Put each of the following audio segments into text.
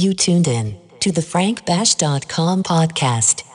You tuned in to the frankbash.com podcast.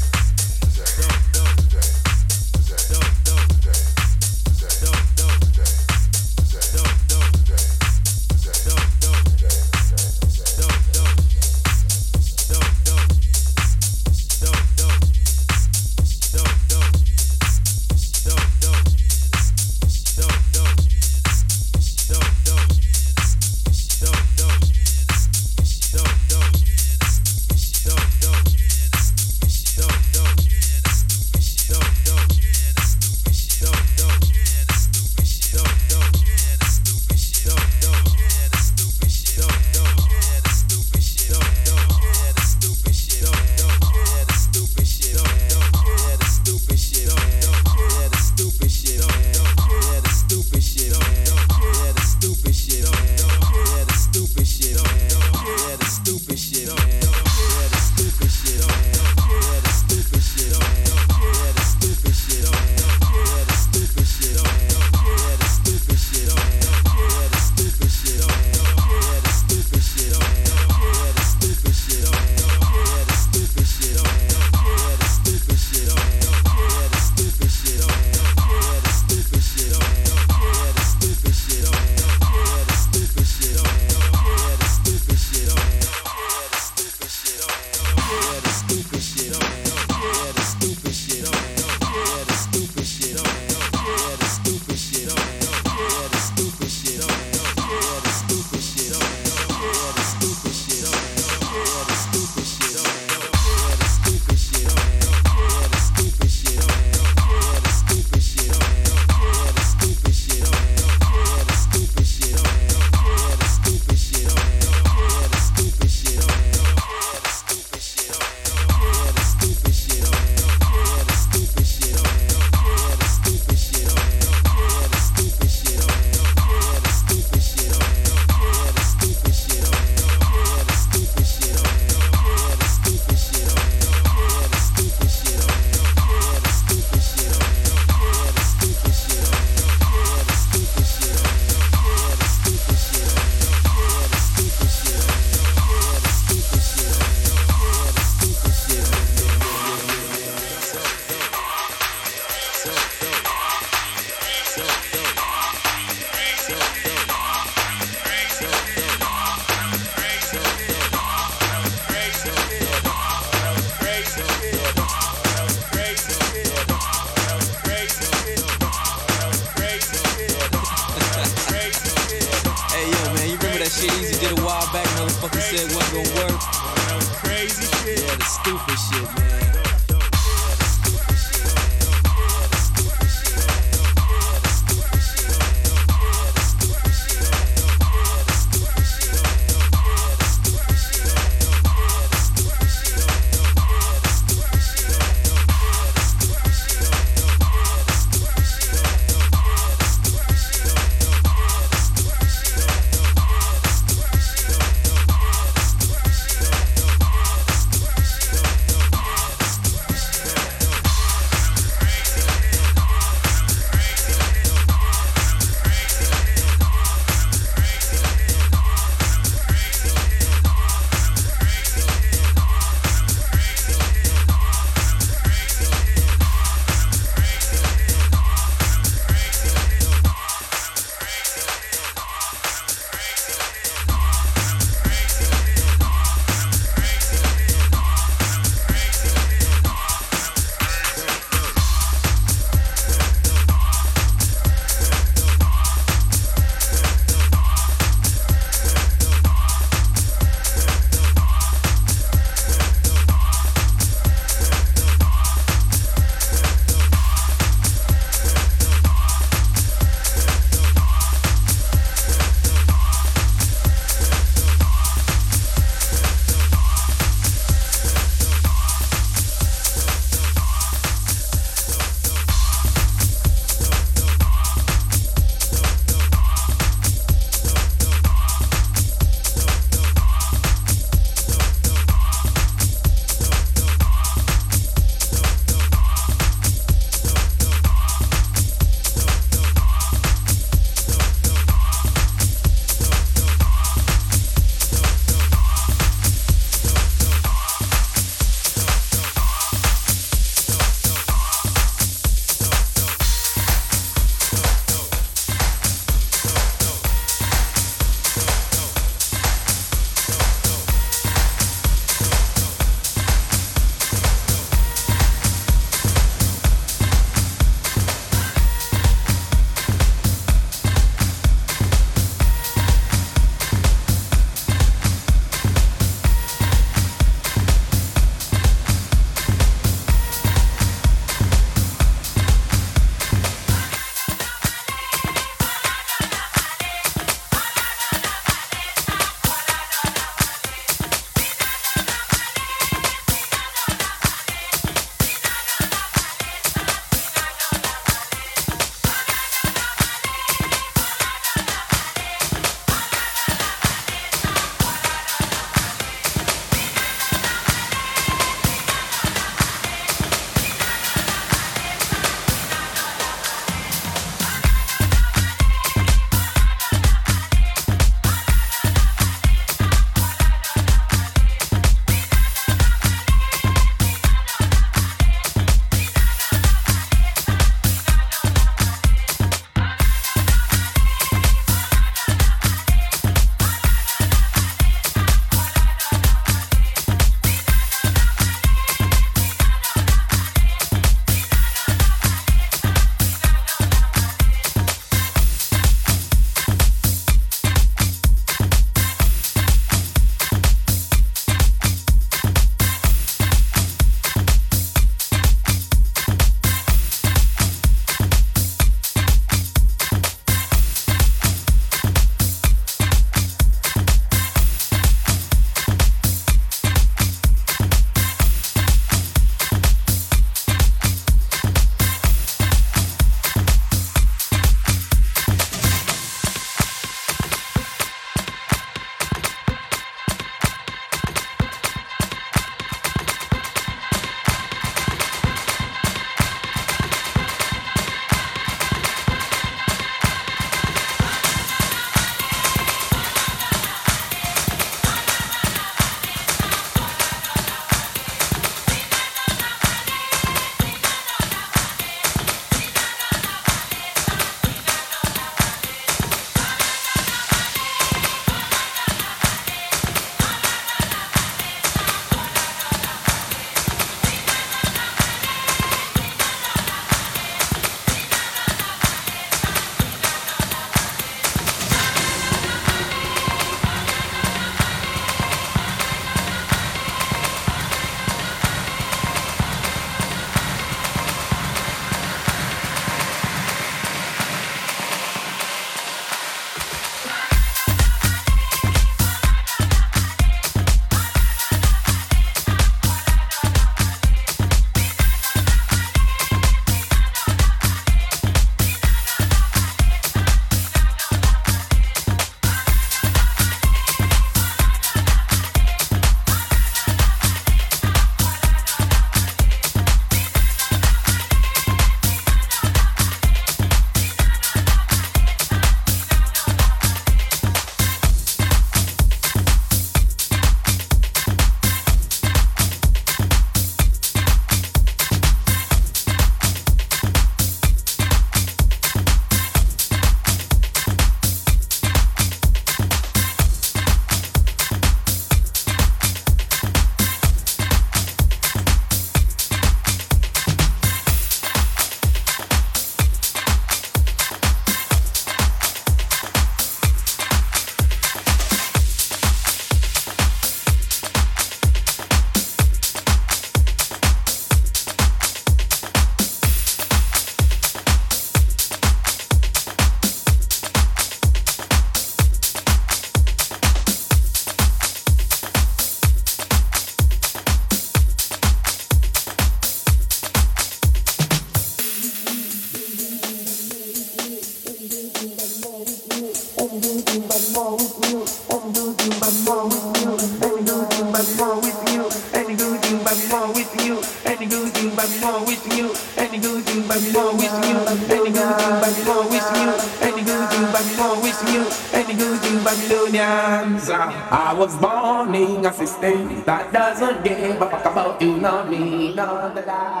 nothing that doesn't give a fuck about you, not me, not the guy.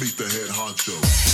meet the head honcho.